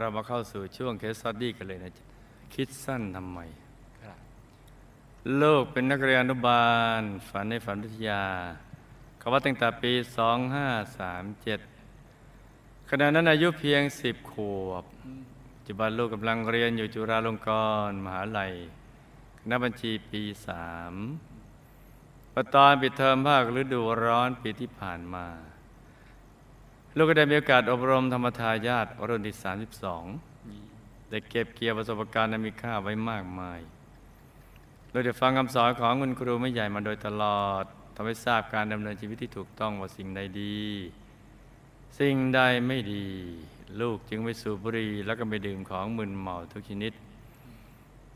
เรามาเข้าสู่ช่วงเคสสตดี้กันเลยนะจ๊ะคิดสั้นทำไมครับลูกเป็นนักเรียนอนุบาล ฝันในฝันวิทยาเขาว่าตั้งแต่ปี 2537 ขณะนั้นอายุเพียง 10 ขวบปัจจุบันลูกกำลังเรียนอยู่จุฬาลงกรณ์มหาลัยคณะบัญชีปี3ประตอนปิดเทอมภาคฤดูร้อนปีที่ผ่านมา ลูกก็ได้มีโอกาสอบรมธรรมทายาทรุ่นที่ 32 ได้เก็บเกี่ยวประสบการณ์อันมีค่าไว้มากมายเราได้ฟังคำสอนของคุณครูไม่ใหญ่มาโดยตลอดทำให้ทราบการดำเนินชีวิตที่ถูกต้องว่าสิ่งใดดี สิ่งใดไม่ดี ลูกจึงไม่สูบบุหรี่แล้วก็ไม่ดื่มของมึนเมาทุกชนิด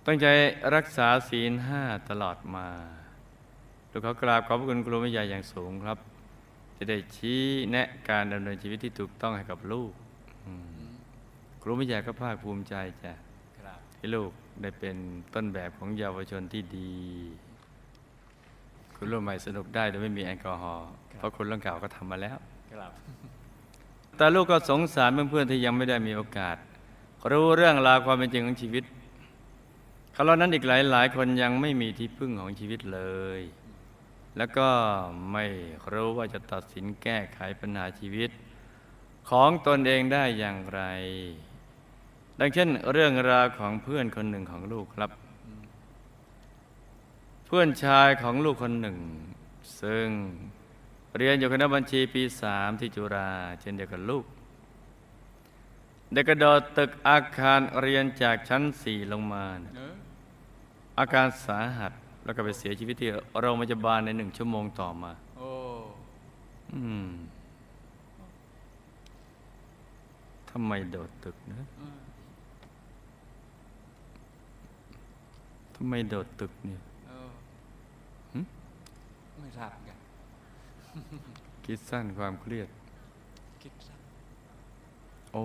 ตั้งใจรักษาศีลห้าตลอดมาลูกขอกราบขอบคุณครูไม่ใหญ่อย่างสูงครับ จะได้ชี้แนะการดำเนินชีวิตที่ถูกต้องให้กับลูกอืมครูไม่ใหญ่ก็ภาคภูมิใจจ้ะครับให้ลูกได้เป็นต้นแบบของเยาวชนที่ดี คุณรุ่นใหม่สนุกได้โดยไม่มีแอลกอฮอล์เพราะคนรุ่นเก่าก็ทำมาแล้วครับแต่ลูกก็สงสารเพื่อนๆที่ยังไม่ได้มีโอกาส รู้เรื่องราวความเป็นจริงของชีวิตเขาเหล่านั้นอีกหลายๆคนยังไม่มีที่พึ่งของชีวิตเลย แล้วก็ไม่รู้ว่าจะตัดสินแก้ไขปัญหาชีวิต ของตนเองได้อย่างไร ดังเช่นเรื่องราวของเพื่อนคนหนึ่งของลูกครับ เพื่อนชายของลูกคนหนึ่ง ซึ่งเรียนอยู่คณะบัญชีปีสามที่จุฬาเช่นเดียวกับลูกได้กระโดดตึกอาคารเรียนจากชั้นสี่ลงมานะเอออาการสาหัส แล้วก็ไปเสียชีวิตที่โรงพยาบาลในหนึ่งชั่วโมงต่อมา โอ้อืมทำไมโดดตึกนะอืมทำไมโดดตึกเนี่ยเออหึไม่ทราบเหมือนกันคิดสั้นความเครียด คิดสั้น โอ้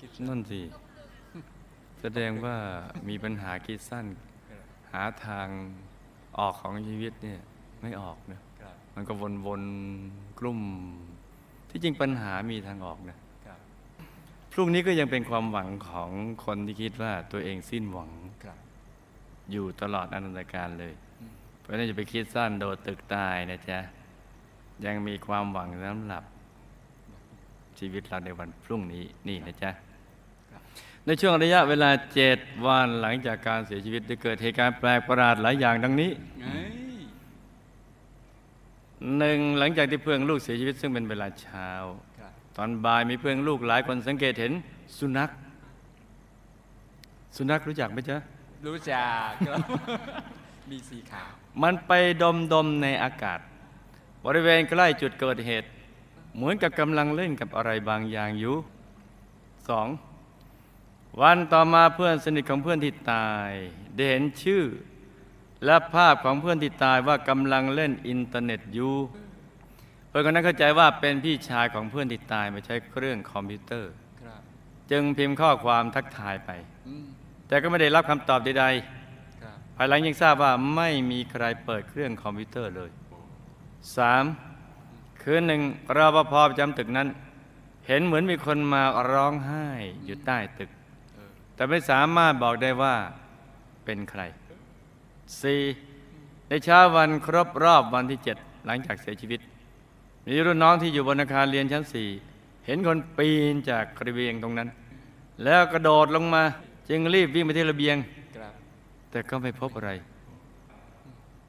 คิดสั้นนั่นสิ แสดงว่ามีปัญหาคิดสั้นครับหาทางออกของชีวิตเนี่ยไม่ออกนะครับมันก็วนๆกลุ่ม ที่จริงปัญหามีทางออกนะครับพรุ่งนี้ก็ยังเป็นความหวังของคนที่คิดว่าตัวเองสิ้นหวังครับอยู่ตลอดอนันตการเลยอืมเพราะฉะนั้นจะไปคิดสั้นโดดตึกตายนะจ๊ะ ยังมีความหวังสำหรับชีวิตเราในวันพรุ่งนี้นี่นะจ๊ะ ในช่วงระยะเวลาเจ็ดวันหลังจากการเสียชีวิตได้เกิดเหตุการณ์แปลกประหลาดหลายอย่างดังนี้หนึ่งหลังจากที่เพื่อนลูกเสียชีวิตซึ่งเป็นเวลาเช้า ตอนบ่ายมีเพื่อนลูกหลายคนสังเกตเห็นสุนัข สุนัขรู้จักไหมจ๊ะรู้จักมีสีขาว มันไปดมดมๆในอากาศ บริเวณใกล้จุดเกิดเหตุ เหมือนกับกำลังเล่นกับอะไรบางอย่างอยู่สอง วันต่อมาเพื่อนสนิทของเพื่อนที่ตาย ได้เห็นชื่อ และภาพของเพื่อนที่ตายว่ากำลังเล่นอินเทอร์เน็ตอยู่เพื่อนคนนั้นเข้าใจว่าเป็นพี่ชายของเพื่อนที่ตายมาใช้เครื่องคอมพิวเตอร์ครับจึงพิมพ์ข้อความทักทายไปอืมแต่ก็ไม่ได้รับคำตอบใดครับๆภายหลังยังทราบว่าไม่มีใครเปิดเครื่องคอมพิวเตอร์เลย 3. คืนหนึ่งรปภประจำตึกนั้น เห็นเหมือนมีคนมาร้องไห้อยู่ใต้ตึกเออ แต่ไม่สามารถบอกได้ว่าเป็นใคร 4. ในเช้าวันครบรอบวันที่ 7 หลังจากเสียชีวิต มีรุ่นน้องที่อยู่บนอาคารเรียนชั้น 4 เห็นคนปีนจากระเบียงตรงนั้น แล้วกระโดดลงมาจึงรีบวิ่งไปที่ระเบียง แต่ก็ไม่พบอะไร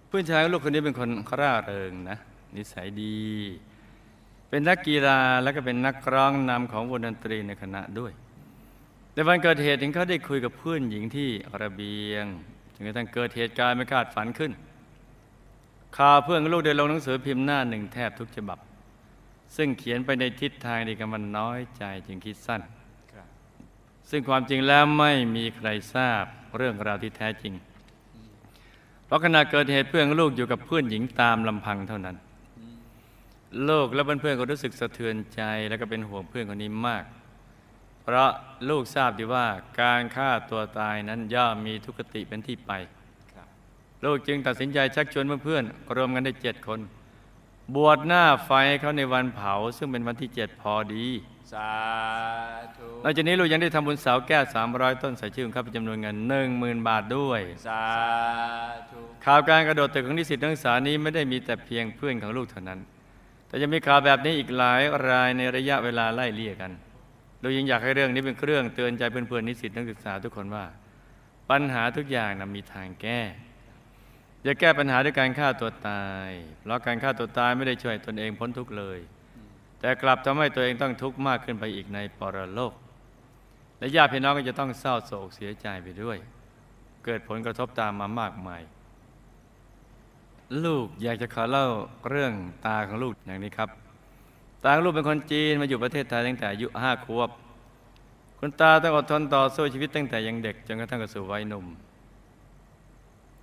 เพื่อนชายลูกคนนี้เป็นคนร่าเริงนะ นิสัยดี เป็นนักกีฬาแล้วก็เป็นนักร้องนำของวงดนตรีในคณะด้วย ในวันเกิดเหตุถึงเขาได้คุยกับเพื่อนหญิงที่ระเบียงจนกระทั่งเกิดเหตุการณ์ไม่คาดฝันขึ้นข่าวเพื่อนลูกได้ลงหนังสือพิมพ์หน้าหนึ่งแทบทุกฉบับ ซึ่งเขียนไปในทิศทางเดียวกันมันน้อยใจจึงคิดสั้น ซึ่งความจริงแล้วไม่มีใครทราบเรื่องราวที่แท้จริง เพราะขณะเกิดเหตุเพื่อนลูกอยู่กับเพื่อนหญิงตามลำพังเท่านั้นอืมลูกและเพื่อนๆก็รู้สึกสะเทือนใจและก็เป็นห่วงเพื่อนคนนี้มาก เพราะลูกทราบดีว่าการฆ่าตัวตายนั้นย่อมมีทุกขติเป็นที่ไปครับลูกจึงตัดสินใจชักชวนเพื่อนๆรวมกันได้เจ็ดคน บวชหน้าไฟให้เขาในวันเผา ซึ่งเป็นวันที่เจ็ดพอดีคสาธุนอกจากนี้ลูกยังได้ทำบุญเสาแก้ว300 ต้นใส่ชื่อของข้าเป็นจำนวนเงิน 10,000 บาทด้วยสาธุข่าวการกระโดดตึกของนิสิตนักศึกษานี้ไม่ได้มีแต่เพียงเพื่อนของลูกเท่านั้น แต่ยังมีข่าวแบบนี้อีกหลายรายในระยะเวลาไล่เลี่ยกัน เรายังอยากให้เรื่องนี้เป็นเครื่องเตือนใจเพื่อนๆนิสิตนักศึกษาทุกคนว่า ปัญหาทุกอย่างนะมีทางแก้ อย่าแก้ปัญหาด้วยการฆ่าตัวตายเพราะการฆ่าตัวตายไม่ได้ช่วยตนเองพ้นทุกข์เลย แต่กลับทำให้ตัวเองต้องทุกข์มากขึ้นไปอีกในปรโลก และญาติพี่น้องก็จะต้องเศร้าโศกเสียใจไปด้วย เกิดผลกระทบตามมามากมายลูกอยากจะขอเล่าเรื่องตาของลูกอย่างนี้ครับ ตาของลูกเป็นคนจีนมาอยู่ประเทศไทยตั้งแต่อายุห้าขวบ คุณตาต้องอดทนต่อสู้ชีวิตตั้งแต่ยังเด็กจนกระทั่งกระสู่วัยหนุ่ม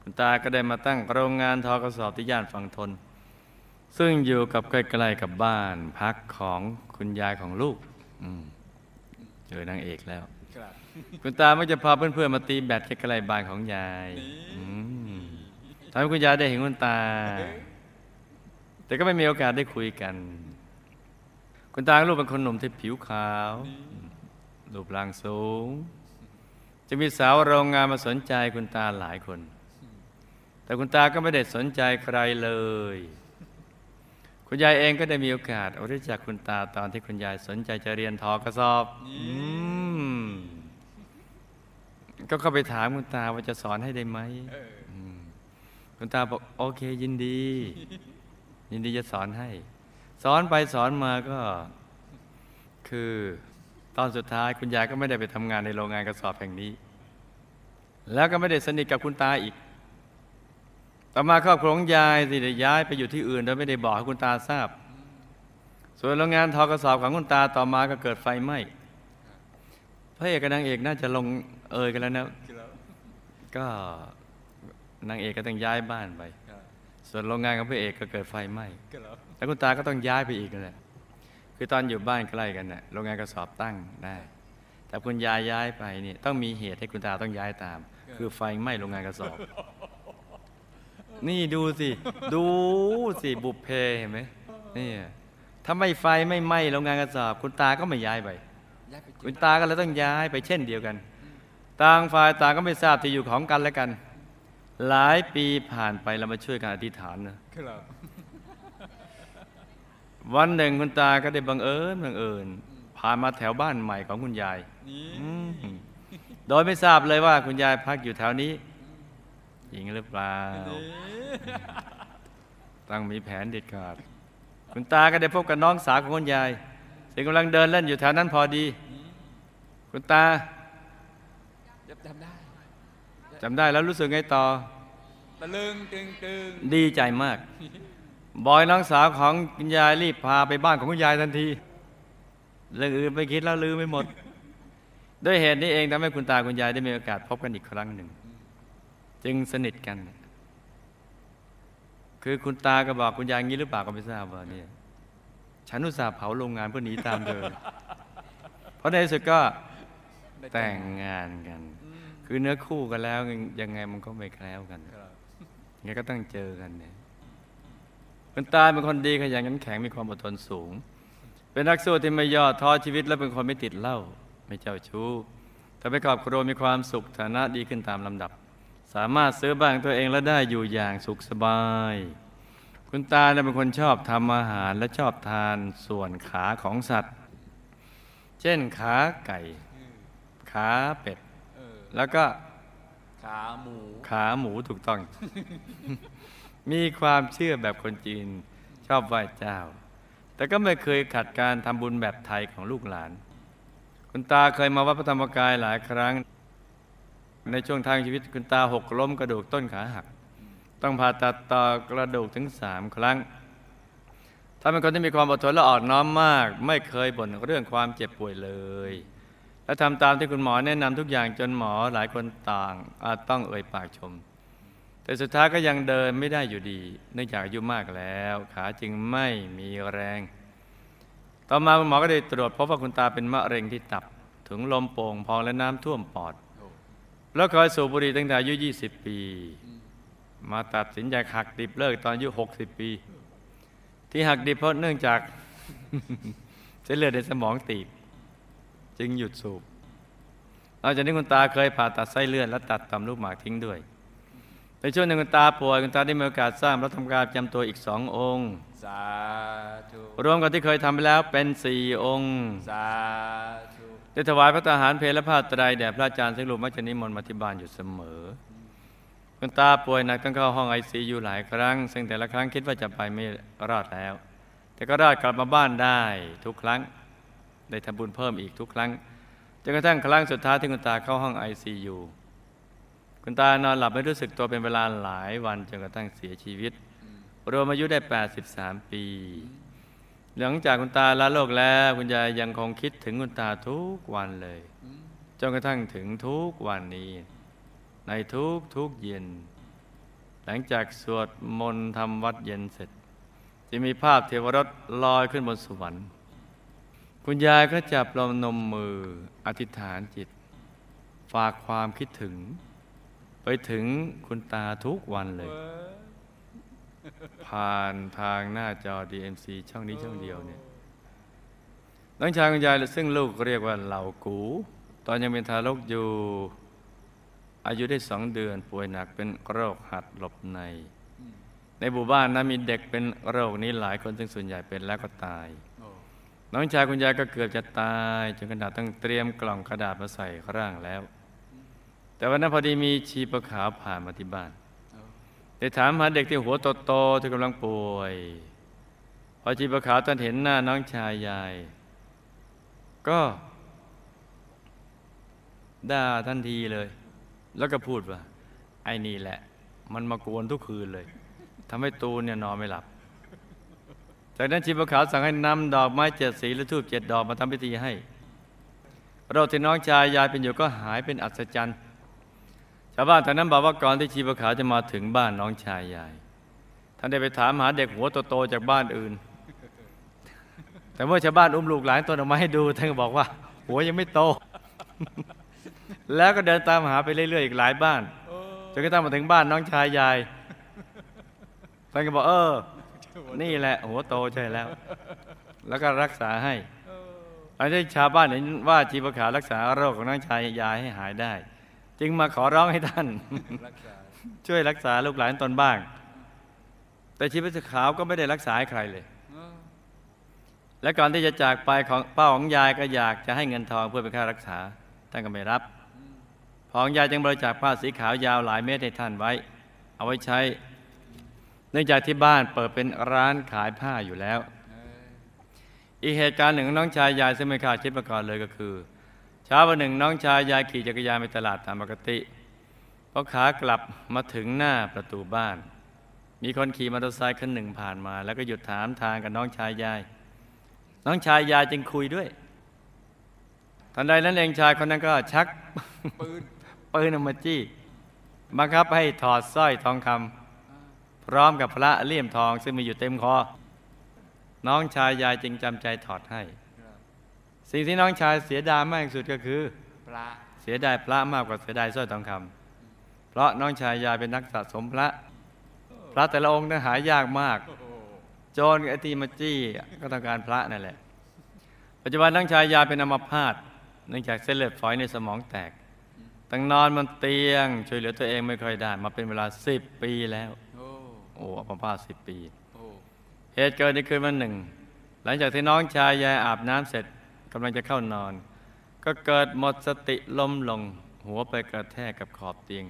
คุณตาก็ได้มาตั้งโรงงานทอกระสอบที่ย่านฝั่งทน ซึ่งอยู่กับใกล้ๆกับบ้านพักของคุณยายของลูกอืมเจอนางเอกแล้วครับคุณตามักจะพาเพื่อนๆมาตีแบดที่ใกล้บ้านของยายอืมทำให้คุณยายได้เห็นคุณตา แต่ก็ไม่มีโอกาสได้คุยกัน คุณตาลูกเป็นคนหนุ่มที่ผิวขาวรูปร่างสูง จะมีสาวโรงงานมาสนใจคุณตาหลายคน แต่คุณตาก็ไม่ได้สนใจใครเลย คุณยายเองก็ได้มีโอกาสรู้จักคุณตาตอนที่คุณยายสนใจจะเรียนทอกระสอบอืมก็เข้าไปถามคุณตาว่าจะสอนให้ได้ไหมเออมคุณตาบอกโอเคยินดี ยินดีจะสอนให้ สอนไปสอนมาก็คือตอนสุดท้ายคุณยายก็ไม่ได้ไปทำงานในโรงงานกระสอบแห่งนี้ แล้วก็ไม่ได้สนิทกับคุณตาอีก ต่อมาครอบครัวของยายสิได้ย้ายไปอยู่ที่อื่นโดยไม่ได้บอกให้คุณตาทราบ ส่วนโรงงานทอกระสอบของคุณตาต่อมาก็เกิดไฟไหม้พระเอกกับนางเอกน่าจะลงเอยกันแล้วนะก็นางเอกก็ต้องย้ายบ้านไป ส่วนโรงงานของพระเอกก็เกิดไฟไหม้ แล้วคุณตาก็ต้องย้ายไปอีกนั่นแหละคือตอนอยู่บ้านใกล้กันน่ะโรงงานกระสอบตั้งได้ แต่คุณยายย้ายไปเนี่ยต้องมีเหตุให้คุณตาต้องย้ายตาม คือไฟไหม้โรงงานกระสอบ นี่ดูสิ ดูสิบุพเพเห็นไหมนี่ถ้าไม่ไฟไม่ไหม้โรงงานกระสอบ คุณตาก็ไม่ย้ายไปย้ายไปคุณตาก็เลยต้องย้ายไปเช่นเดียวกัน ต่างฝ่ายต่างก็ไม่ทราบที่อยู่ของกันและกัน หลายปีผ่านไปเรามาช่วยกันอธิษฐานนะครับ วันหนึ่งคุณตาก็ได้บังเอิญบังเอิญผ่านมาแถวบ้านใหม่ของคุณยายนี่อืมโดยไม่ทราบเลยว่าคุณยายพักอยู่แถวนี้จริงหรือเปล่านี่ต้องมีแผนเด็ดขาด คุณตาก็ได้พบกับน้องสาวของคุณยายซึ่งกำลังเดินเล่นอยู่แถวนั้นพอดี คุณตาจำจำได้จำได้แล้วรู้สึกไงต่อตะลึงตึงตึงดีใจมาก บอยน้องสาวของคุณยายรีบพาไปบ้านของคุณยายทันทีเรื่องอื่นไม่คิดแล้วลืมไม่หมด ด้วยเหตุนี้เองทำให้คุณตาคุณยายได้มีโอกาสพบกันอีกครั้งหนึ่ง จึงสนิทกัน คือคุณตาก็บอกคุณยายงี้หรือเปล่าก็ไม่ทราบว่าเนี่ยฉันอุตส่าห์เผาโรงงานเพื่อหนีตามเธอเพราะในที่สุดก็ได้แต่งงานกันอืมคือเนื้อคู่กันแล้วยังไงมันก็ไม่แคล้วกันครับยังไงก็ต้องเจอกันเนี่ย คุณตาเป็นคนดีขยันขันแข็งมีความอดทนสูง เป็นนักสู้ที่ไม่ย่อท้อชีวิตและเป็นคนไม่ติดเหล้าไม่เจ้าชู้ทำให้ครอบครัวมีความสุขฐานะดีขึ้นตามลำดับ สามารถซื้อบ้านตัวเองและได้อยู่อย่างสุขสบาย คุณตาเป็นคนชอบทำอาหารและชอบทานส่วนขาของสัตว์ เช่นขาไก่ ขาเป็ดแล้วก็ ขาหมู ขาหมูถูกต้อง มีความเชื่อแบบคนจีน ชอบไหว้เจ้า แต่ก็ไม่เคยขัดการทำบุญแบบไทยของลูกหลาน คุณตาเคยมาวัดพระธรรมกายหลายครั้ง ในช่วงทางชีวิตคุณตาหกล้มกระดูกต้นขาหัก ต้องผ่าตัดต่อกระดูกถึงสามครั้งถ้าเป็นคนที่มีความอดทนและอ่อนน้อมมาก ไม่เคยบ่นเรื่องความเจ็บป่วยเลย และทำตามที่คุณหมอแนะนำทุกอย่างจนหมอหลายคนต่าง อาจต้องเอ่ยปากชม แต่สุดท้ายก็ยังเดินไม่ได้อยู่ดี เนื่องจากอายุมากแล้ว ขาจึงไม่มีแรง ต่อมาคุณหมอก็ได้ตรวจพบว่าคุณตาเป็นมะเร็งที่ตับ ถึงลมโป่งพองและน้ำท่วมปอด แล้วเคยสูบบุหรี่ตั้งแต่อายุ 20 ปี มาตัดสินใจหักดิบเลิกตอนอายุ 60 ปี ที่หักดิบเพราะเนื่องจากเศเส้นเลือดในสมองตีบ จึงหยุดสูบนอกจากนี้คุณตาเคยผ่าตัดไส้เลื่อนและตัดต่อมลูกหมากทิ้งด้วยในช่วงหนึ่งคุณตาป่วยคุณตาได้มีโอกาสสร้างพระธรรมกายประจำตัวอีกสององค์สาธุรวมกับที่เคยทำไปแล้วเป็นสี่องค์สาธุได้ถวายพระทหารเพลและผ้าไตรแด่พระอาจารย์ซึ่งลูกมักจะนิมนต์มาที่บ้านอยู่เสมอ คุณตาป่วยหนักต้องเข้าห้องไอซียูหลายครั้ง ซึ่งแต่ละครั้งคิดว่าจะไปไม่รอดแล้ว แต่ก็รอดกลับมาบ้านได้ทุกครั้ง ได้ทำบุญเพิ่มอีกทุกครั้งจนกระทั่งครั้งสุดท้ายที่คุณตาเข้าห้องไอซียูคุณตานอนหลับไม่รู้สึกตัวเป็นเวลาหลายวันจนกระทั่งเสียชีวิต รวมอายุได้ 83 ปี หลังจากคุณตาละโลกแล้ว คุณยายยังคงคิดถึงคุณตาทุกวันเลยจนกระทั่งถึงทุกวันนี้ ในทุกทุกเย็น หลังจากสวดมนต์ทำวัดเย็นเสร็จ จะมีภาพเทวรถลอยขึ้นบนสวรรค์ คุณยายก็จับลมนมมืออธิษฐานจิต ฝากความคิดถึง ไปถึงคุณตาทุกวันเลย ผ่านทางหน้าจอ DMC ช่องนี้ช่องเดียวเนี่ยน้องชายคุณยายซึ่งลูกเรียกว่าเหล่ากู ตอนยังเป็นทารกอยู่ อายุได้สองเดือนป่วยหนักเป็นโรคหัดหลบใน ในหมู่บ้านนะมีเด็กเป็นโรคนี้หลายคนซึ่งส่วนใหญ่เป็นแล้วก็ตาย น้องชายคุณยายก็เกือบจะตายจนขนาดต้องเตรียมกล่องกระดาษมาใส่ร่างแล้ว แต่วันนั้นพอดีมีชีปะขาวผ่านมาที่บ้านได้ถามหาเด็กที่หัวโตๆที่กำลังป่วย พอชีปะขาวตอนเห็นหน้าน้องชายยาย ก็ด่าทันทีเลย แล้วก็พูดว่า ไอ้นี่แหละ มันมากวนทุกคืนเลยทำให้ตูนเนี่ยนอนไม่หลับ จากนั้นชีปะขาวสั่งให้นำดอกไม้เจ็ดสีและทูบเจ็ดดอกมาทำพิธีให้โรคที่น้องชายยายเป็นอยู่ก็หายเป็นอัศจรรย์ชาวบ้านแถวนั้นบอกว่าก่อนที่ชีพขาวจะมาถึงบ้านน้องชายยายท่านได้ไปถามหาเด็กหัวโตๆจากบ้านอื่น แต่เมื่อชาวบ้านอุ้มลูกหลานตนออกมาให้ดูท่านก็บอกว่า หัวยังไม่โต แล้วก็เดินตามหาไปเรื่อยๆอีกหลายบ้านจนกระทั่งมาถึงบ้านน้องชายยายท่านก็บอกเออ นี่แหละหัวโตใช่แล้ว แล้วก็รักษาให้โอ้หลังจากชาวบ้านเห็นว่าชีพขาวรักษาโรคของน้องชายยายให้หายได้ จึงมาขอร้องให้ท่านรักษาช่วยรักษาลูกหลานตนบ้าง แต่ชีวิตขาวก็ไม่ได้รักษาให้ใครเลยโอ้และก่อนที่จะจากไปของป้าของยายก็อยากจะให้เงินทองเพื่อเป็นค่ารักษาท่านก็ไม่รับพอของยายจึงบริจาคผ้าสีขาวยาวหลายเมตรให้ท่านไว้ เอาไว้ใช้ เนื่องจากที่บ้านเปิดเป็นร้านขายผ้าอยู่แล้ว อีกเหตุการณ์หนึ่งน้องชายยายซึ่งไม่คาดคิดมาก่อนเลยก็คือเช้าวันหนึ่งน้องชายยายขี่จักรยานไปตลาดตามปกติพอขากลับมาถึงหน้าประตูบ้าน มีคนขี่มอเตอร์ไซค์คันหนึ่งผ่านมา แล้วก็หยุดถามทางกับน้องชายยาย น้องชายยายจึงคุยด้วยทันใดนั้นเองชายคนนั้นก็ชักปืนปืนออกมาจี้บังคับให้ถอดสร้อยทองคำ พร้อมกับพระเลี่ยมทองซึ่งมีอยู่เต็มคอ น้องชายยายจึงจำใจถอดให้ครับสิ่งที่น้องชายเสียดายมากที่สุดก็คือพระเสียดายพระมากกว่าเสียดายสร้อยทองคำเพราะน้องชายยายเป็นนักสะสมพระ พระแต่ละองค์นั้นหายากมากโอ้โหโจรกับไอทีมาจี้ก็ต้องการพระนั่นแหละ ปัจจุบันน้องชายยายเป็นอัมพาตเนื่องจากเส้นเลือดฝอยในสมองแตกตั้งนอนบนเตียง ช่วยเหลือตัวเองไม่ค่อยได้ มาเป็นเวลาสิบปีแล้วโอ้ โอ้อัมพาตสิบปีโอ้เหตุเกิดในคืนวันหนึ่ง หลังจากที่น้องชายยายอาบน้ำเสร็จกำลังจะเข้านอน ก็เกิดหมดสติล้มลง หัวไปกระแทกกับขอบเตียง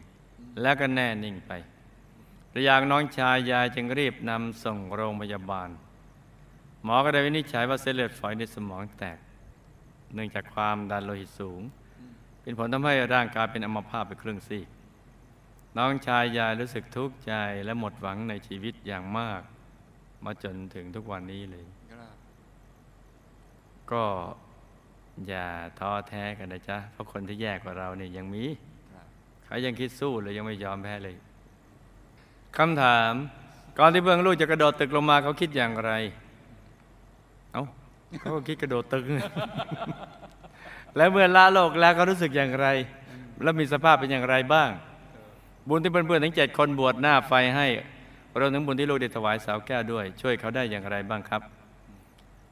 แล้วก็แน่นิ่งไประยางน้องชายยายจึงรีบนำส่งโรงพยาบาล หมอก็ได้วินิจฉัยว่าเส้นเลือดฝอยในสมองแตก เนื่องจากความดันโลหิตสูง เป็นผลทำให้ร่างกายเป็นอัมพาตไปครึ่งซีก น้องชายยายรู้สึกทุกข์ใจและหมดหวังในชีวิตอย่างมาก มาจนถึงทุกวันนี้เลย ก็อย่าท้อแท้กันนะจ๊ะ เพราะคนที่แย่กว่าเราเนี่ยยังมี เขายังคิดสู้เลยยังไม่ยอมแพ้เลยคำถามก่อนที่เบื้องลูกจะกระโดดตึกลงมาเขาคิดอย่างไร เอ้าเขาก็คิดกระโดดตึก แล้วเมื่อละโลกแล้วเขารู้สึกอย่างไร แล้วมีสภาพเป็นอย่างไรบ้าง บุญที่เพื่อนๆทั้งเจ็ดคนบวชหน้าไฟให้เรวมถึงบุญที่ลูกได้ถวายสาวแก้วด้วย ช่วยเขาได้อย่างไรบ้างครับ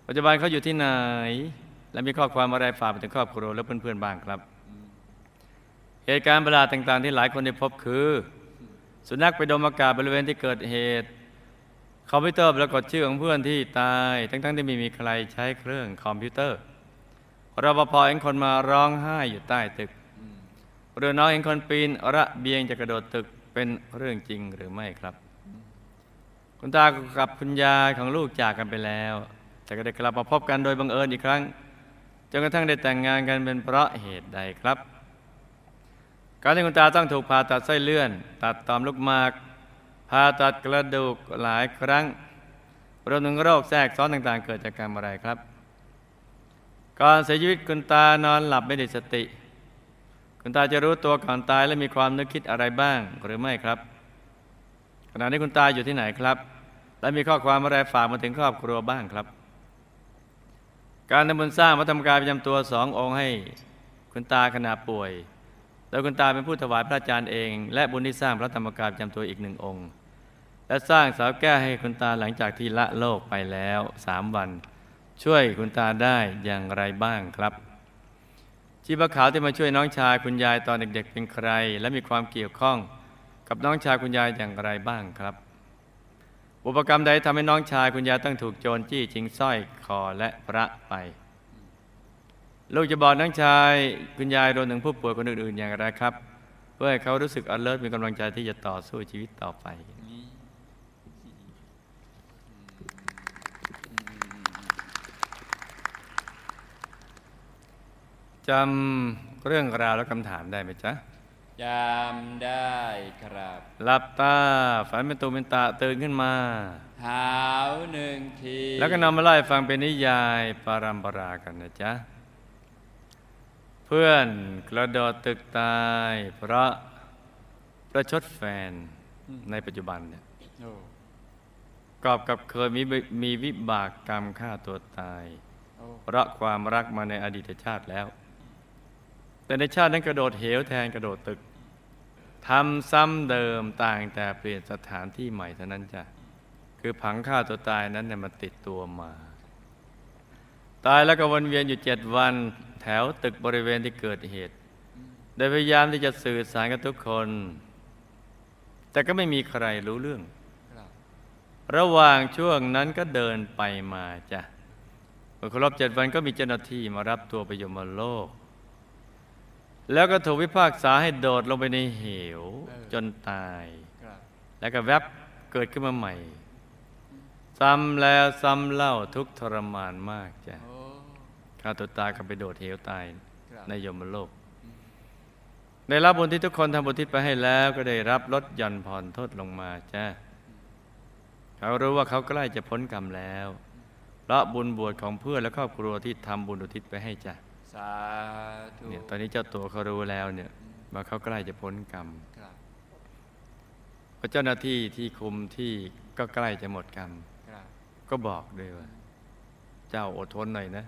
ปัจจุบันเขาอยู่ที่ไหน และมีข้อความอะไรฝากไปถึงครอบครัวและเพื่อนๆบ้างครับ เหตุการณ์ประหลาดต่างๆ ที่หลายคนได้พบคือ สุนัขไปดมอากาศบริเวณที่เกิดเหตุคอมพิวเตอร์ปรากฏชื่อของเพื่อนที่ตาย ทั้งๆ ที่ไม่มีใครใช้เครื่องคอมพิวเตอร์รปภเห็นคนมาร้องไห้อยู่ใต้ตึก เรือน้องเห็นคนปีนระเบียงจะกระโดดตึกเป็นเรื่องจริงหรือไม่ครับ คุณตากับคุณยายของลูกจากกันไปแล้ว แต่ก็ได้กลับมาพบกันโดยบังเอิญอีกครั้งจนกระทั่งได้แต่งงานกันเป็นเพราะเหตุใดครับ การที่คุณตาต้องถูกผ่าตัดไส้เลื่อน ตัดต่อมลูกหมากผ่าตัดกระดูกหลายครั้งรวมถึงโรคแทรกซ้อนต่างๆ เกิดจากการอะไรครับ ก่อนเสียชีวิตคุณตานอนหลับไม่ได้สติ คุณตาจะรู้ตัวก่อนตายและมีความนึกคิดอะไรบ้างหรือไม่ครับ ขณะนี้คุณตาอยู่ที่ไหนครับ และมีข้อความอะไรฝากมาถึงครอบครัวบ้างครับ การทำบุญสร้างพระธรรมกายประจำตัวสององค์ให้ คุณตาขณะป่วย โดยคุณตาเป็นผู้ถวายพระอาจารย์เอง และบุญที่สร้างพระธรรมกายประจำตัวอีกหนึ่งองค์ และสร้างสาวแก้ให้คุณตาหลังจากที่ละโลกไปแล้วสามวัน ช่วยคุณตาได้อย่างไรบ้างครับ ชีพขาวที่มาช่วยน้องชายคุณยายตอนเด็ก ๆ เป็นใคร และมีความเกี่ยวข้องกับน้องชายคุณยายอย่างไรบ้างครับ อุปกรรมใดทำให้น้องชายคุณยายต้องถูกโจรจี้ชิงสร้อยคอและพระไป ลูกจะบอกน้องชายคุณยายรวมถึงผู้ป่วยคนอื่นๆอย่างไรครับ เพื่อให้เขารู้สึก alert มีกำลังใจที่จะต่อสู้ชีวิตต่อไป จำเรื่องราวและคำถามได้ไหมจ๊ะจำได้ครับหลับตาฝันเป็นตูเป็นตาตื่นขึ้นมาหาวหนึ่งที แล้วก็นำมาไล่ฟังเป็นนิยายปารัมปรากันนะจ๊ะ เพื่อนกระโดดตึกตาย เพราะประชดแฟนในปัจจุบันเนี่ยโอ้กอบกับเคยมีวิมีวิบากกรรมฆ่าตัวตายโอ้เพราะความรักมาในอดีตชาติแล้ว แต่ในชาตินั้นกระโดดเหวแทนกระโดดตึกทำซ้ำเดิมต่างแต่เปลี่ยนสถานที่ใหม่เท่านั้นจ้ะคือผังฆ่าตัวตายนั้นเนี่ยมันติดตัวมา ตายแล้วก็วนเวียนอยู่เจ็ดวัน แถวตึกบริเวณที่เกิดเหตุ โดยพยายามที่จะสื่อสารกับทุกคน แต่ก็ไม่มีใครรู้เรื่องครับระหว่างช่วงนั้นก็เดินไปมาจ้ะเมื่อครบเจ็ดวันก็มีเจ้าหน้าที่มารับตัวไปยมโลก แล้วก็ถูกพิพากษาให้โดดลงไปในเหวจนตายครับแล้วก็แวบเกิดขึ้นมาใหม่ ซ้ำแล้วซ้ำเล่าทุกข์ทรมานมากจ้ะโอ้ฆ่าตัวตายก็ไปโดดเหวตายครับในยมโลก ได้รับบุญที่ทุกคนทำบุญทิศไปให้แล้วก็ได้รับลดหย่อนผ่อนโทษลงมาจ้ะเขารู้ว่าเขาใกล้จะพ้นกรรมแล้ว เพราะบุญบวชของเพื่อนและครอบครัวที่ทำบุญอุทิศไปให้จ้ะ สาธุเนี่ยตอนนี้เจ้าตัวเขารู้แล้วเนี่ยว่าเขาใกล้จะพ้นกรรมครับเพราะเจ้าหน้าที่ที่คุมที่ก็ใกล้จะหมดกรรมครับก็บอกด้วยว่า เจ้าอดทนหน่อยนะ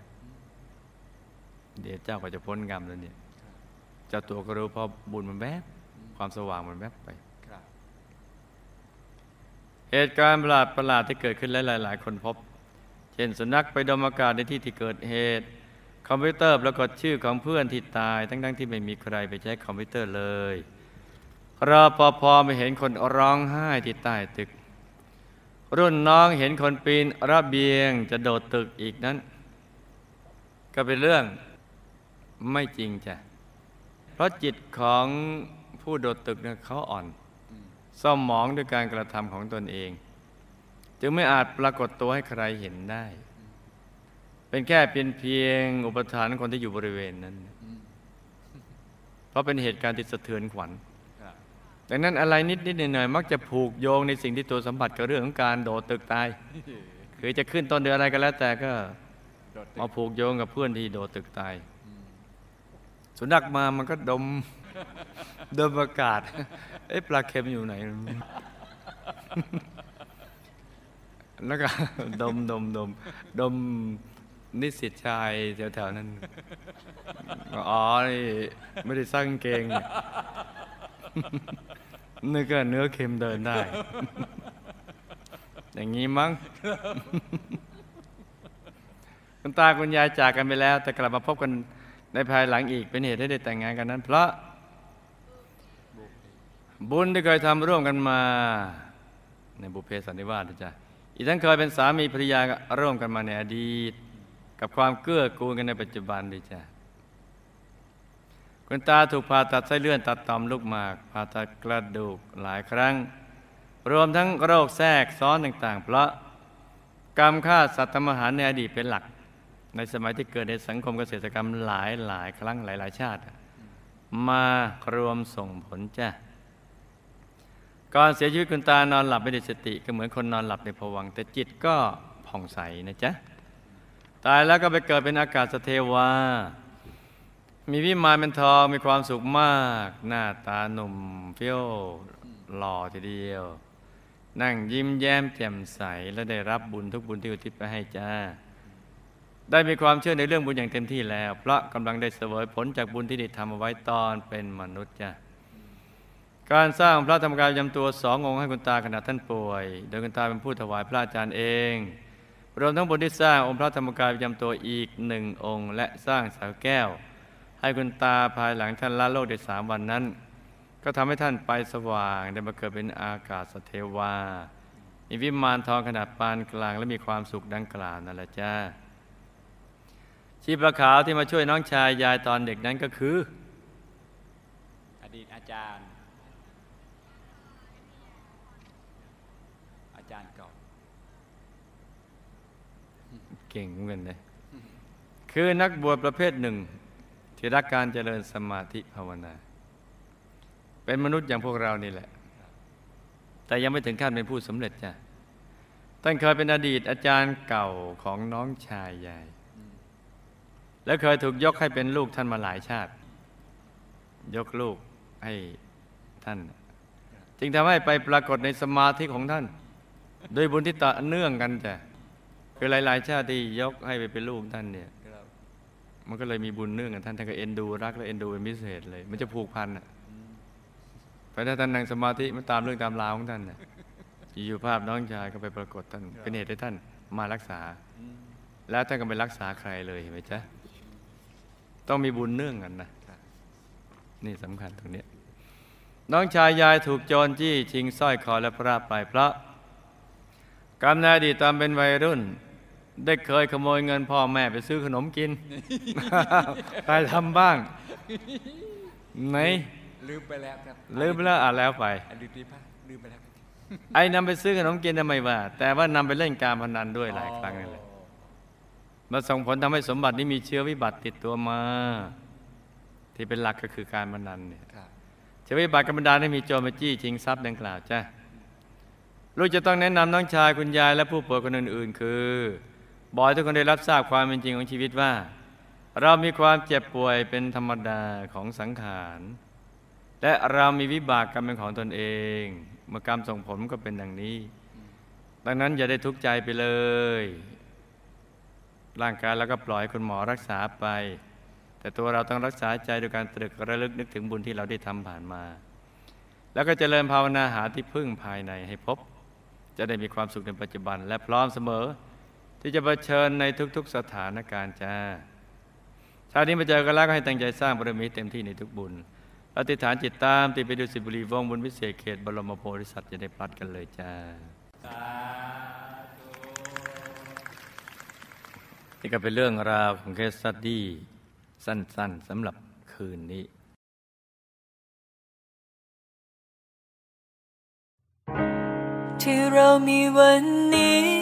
เดี๋ยวเจ้าก็จะพ้นกรรมแล้วเนี่ยเจ้าตัวก็รู้เพราะบุญมันแวบความสว่างมันแวบไปครับเหตุการณ์ประหลาดประหลาดที่เกิดขึ้นและหลายๆคนพบ เช่นสุนัขไปดมอากาศในที่ที่เกิดเหตุค อมพิวเตอร์ปรากฏชื่อของเพื่อนที่ตาย ทั้งๆที่ไม่มีใครไปใช้คอมพิวเตอร์เลยรอปภไม่เห็นคนร้องไห้ที่ใต้ตึก รุ่นน้องเห็นคนปีนระเบียงจะโดดตึกอีกนั้น ก็เป็นเรื่องไม่จริงจ้ะ เพราะจิตของผู้โดดตึกเนี่ยเขาอ่อนอืมหมองด้วยการกระทำของตนเอง จึงไม่อาจปรากฏตัวให้ใครเห็นได้ เป็นแค่เพียงเพียงอุปทานคนที่อยู่บริเวณนั้นอืมเพราะเป็นเหตุการณ์ที่สะเทือนขวัญครับดังนั้นอะไรนิดนิดๆหน่อยๆมักจะผูกโยงในสิ่งที่ตัวสัมผัสกับเรื่องของการโดดตึกตาย คือจะขึ้นต้นเดือนอะไรก็แล้วแต่ก็โดดตึกมาผูกโยงกับเพื่อนที่โดดตึกตายอืมสุนัขมามันก็ดมดมอากาศเอ๊ะปลาเค็มอยู่ไหน แล้วก็ดมดมดมดม นิสิตชายแถวๆนั้น อ๋อนี่ไม่ได้สร้างกางเกงนึกว่าเนื้อเค็มเดินได้ อย่างนี้มั้งคุณตาคุณยายจากกันไปแล้ว แต่กลับมาพบกันในภายหลังอีกเป็นเหตุให้ได้แต่งงานกันนั้น เพราะ บุญที่เคยทำร่วมกันมา ในบุพเพสันนิวาสนะจ๊ะอีกทั้งเคยเป็นสามีภรรยาร่วมกันมาในอดีต กับความเกื้อกูลกันในปัจจุบันด้วยจ้ะคุณตาถูกผ่าตัดไส้เลื่อนตัดต่อมลูกหมากผ่าตัดกระดูกหลายครั้ง รวมทั้งโรคแทรกซ้อนต่าง ๆ เพราะกรรมฆ่าสัตว์ทำอาหารในอดีตเป็นหลัก ในสมัยที่เกิดในสังคมเกษตรกรรมหลายหลายครั้งหลายๆชาติ มารวมส่งผลจ้ะก่อนเสียชีวิตคุณตานอนหลับไม่ได้สติก็เหมือนคนนอนหลับในผวังแต่จิตก็ผ่องใสนะจ๊ะ ตายแล้วก็ไปเกิดเป็นอากาศสเทวา มีวิมานเป็นทองมีความสุขมาก หน้าตาหนุ่มเฟี้ยวหล่อทีเดียว นั่งยิ้มแย้มแจ่มใสและได้รับบุญทุกบุญที่อุทิศไปให้จ้า ได้มีความเชื่อในเรื่องบุญอย่างเต็มที่แล้ว เพราะกำลังได้เสวยผลจากบุญที่ได้ทำเอาไว้ตอนเป็นมนุษย์จ้าการสร้างพระธรรมกายยำตัวสององค์ให้คุณตาขณะท่านป่วย โดยคุณตาเป็นผู้ถวายพระอาจารย์เอง รวมทั้งบุญที่สร้างองค์พระธรรมกายยำตัวอีกหนึ่งองค์ และสร้างสาวแก้ว ให้คุณตาภายหลังท่านละโลกได้สามวันนั้น ก็ทำให้ท่านไปสว่างได้มาเกิดเป็นอากาศสเทวามีวิมานทองขนาดปานกลางและมีความสุขดังกล่าวนั่นแหละจ้าชีพระขาวที่มาช่วยน้องชายยายตอนเด็กนั้นก็คือ อดีตอาจารย์ อาจารย์เก่า เก่งเหมือนกันเลยคือนักบวชประเภทหนึ่ง ที่รักการเจริญสมาธิภาวนา เป็นมนุษย์อย่างพวกเรานี่แหละ แต่ยังไม่ถึงขั้นเป็นผู้สำเร็จจ้ะท่านเคยเป็นอดีตอาจารย์เก่าของน้องชายใหญ่ และเคยถูกยกให้เป็นลูกท่านมาหลายชาติ ยกลูกให้ท่าน จึงทำให้ไปปรากฏในสมาธิของท่าน โดยบุญที่ต่อเนื่องกันจ้ะ คือหลาย ๆ ชาติที่ยกให้ไปเป็นลูกท่านเนี่ยครับมันก็เลยมีบุญเนื่องกันท่านท่านก็เอ็นดูรักและเอ็นดูเป็นพิเศษเลย มันจะผูกพันอะไปถ้าท่านนั่งสมาธิมันตามเรื่องตามราวของท่านน่ะอยู่ภาพน้องชายก็ไปปรากฏท่านเป็นเหตุให้ท่านมารักษาอืมแล้วท่านก็ไปรักษาใครเลยเห็นไหมจ๊ะต้องมีบุญเนื่องกันนะนี่สำคัญตรงเนี้ยน้องชายยายถูกโจรจี้ชิงสร้อยคอและพระไปเพราะกรรมในอดีตตอนเป็นวัยรุ่น ได้เคยขโมยเงินพ่อแม่ไปซื้อขนมกิน ใครทำบ้าง ไหน ลืมไปแล้วครับ ลืมไปแล้วอ่านแล้วไปอดีตดีพะลืมไปแล้วครับไอ้นำไปซื้อขนมกินทำไมว่า แต่ว่านำไปเล่นการพนันด้วยหลายครั้งนั่นแหละมาส่งผลทำให้สมบัตินี้มีเชื้อวิบัติติดตัวมา ที่เป็นหลักก็คือการพนันเนี่ยครับเชื้อวิบัติกรรมดาให้มีโจรมาจี้ชิงทรัพย์ดังกล่าวจ้ะลูกจะต้องแนะนำน้องชายคุณยายและผู้ป่วยคนอื่น ๆ คือ บอยทุกคนได้รับทราบความเป็นจริงของชีวิตว่า เรามีความเจ็บป่วยเป็นธรรมดาของสังขารและเรามีวิบากกรรมเป็นของตนเอง เมื่อกรรมส่งผลก็เป็นดังนี้ ดังนั้นอย่าได้ทุกข์ใจไปเลย ร่างกายเราก็ปล่อยคุณหมอรักษาไป แต่ตัวเราต้องรักษาใจโดยการตรึกระลึกนึกถึงบุญที่เราได้ทำผ่านมา แล้วก็เจริญภาวนาหาที่พึ่งภายในให้พบ จะได้มีความสุขในปัจจุบัน และพร้อมเสมอ ที่จะเผชิญในทุก ๆสถานการณ์จ้าชาตินี้มาเจอกันแล้วก็ให้ตั้งใจสร้างบารมีเต็มที่ในทุกบุญอธิษฐานจิตตามติไปดูสิบุรีวงบุญวิเศษเขตบรมโพธิสัตว์จะได้พลัดกันเลยจ้านี่ก็เป็นเรื่องราวของเคสสตดี้สั้นๆสำหรับคืนนี้ที่เรามีวันนี้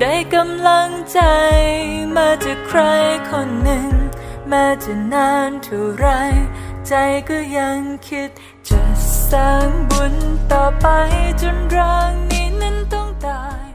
ได้กำลังใจ มาจากใครคนหนึ่งแม้จะนานเท่าไร ใจก็ยังคิด จะสร้างบุญต่อไปจนร่างนี้นั้นต้องตาย